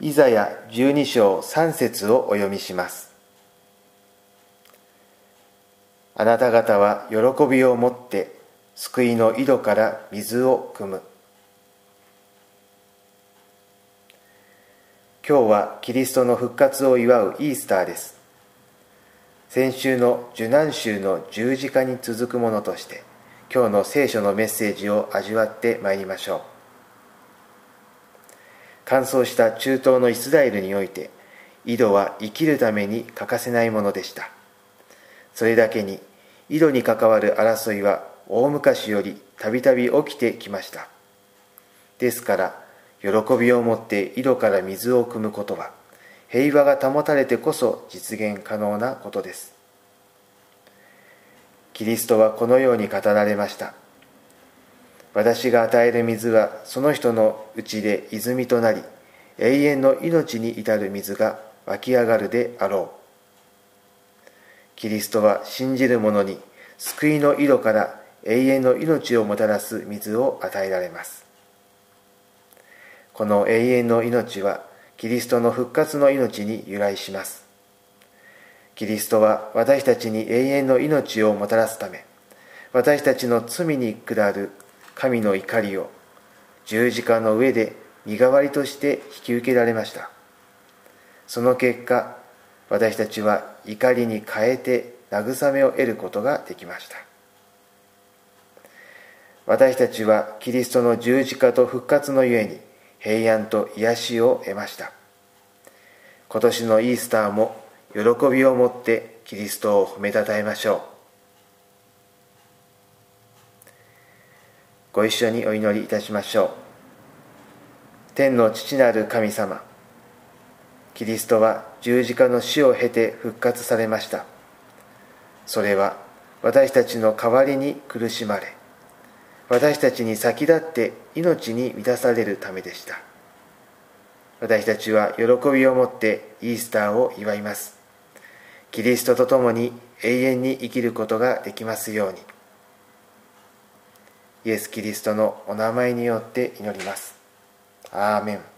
イザヤ12章3節をお読みします。あなた方は喜びを持って救いの井戸から水を汲む。今日はキリストの復活を祝うイースターです。先週の受難週の十字架に続くものとして今日の聖書のメッセージを味わってまいりましょう。乾燥した中東のイスラエルにおいて井戸は生きるために欠かせないものでした。それだけに井戸に関わる争いは大昔よりたびたび起きてきました。ですから喜びを持って井戸から水を汲むことは平和が保たれてこそ実現可能なことです。キリストはこのように語られました。私が与える水はその人のうちで泉となり永遠の命に至る水が湧き上がるであろう。キリストは信じる者に救いの井戸から永遠の命をもたらす水を与えられます。この永遠の命はキリストの復活の命に由来します。キリストは私たちに永遠の命をもたらすため私たちの罪に下る神の怒りを十字架の上で身代わりとして引き受けられました。その結果私たちは怒りに変えて慰めを得ることができました。私たちはキリストの十字架と復活のゆえに平安と癒しを得ました。今年のイースターも喜びを持ってキリストを褒めたたえましょう。ご一緒にお祈りいたしましょう。天の父なる神様キリストは十字架の死を経て復活されました。それは私たちの代わりに苦しまれ私たちに先立って命に満たされるためでした。私たちは喜びを持ってイースターを祝います。キリストと共に永遠に生きることができますように。イエス・キリストのお名前によって祈ります。アーメン。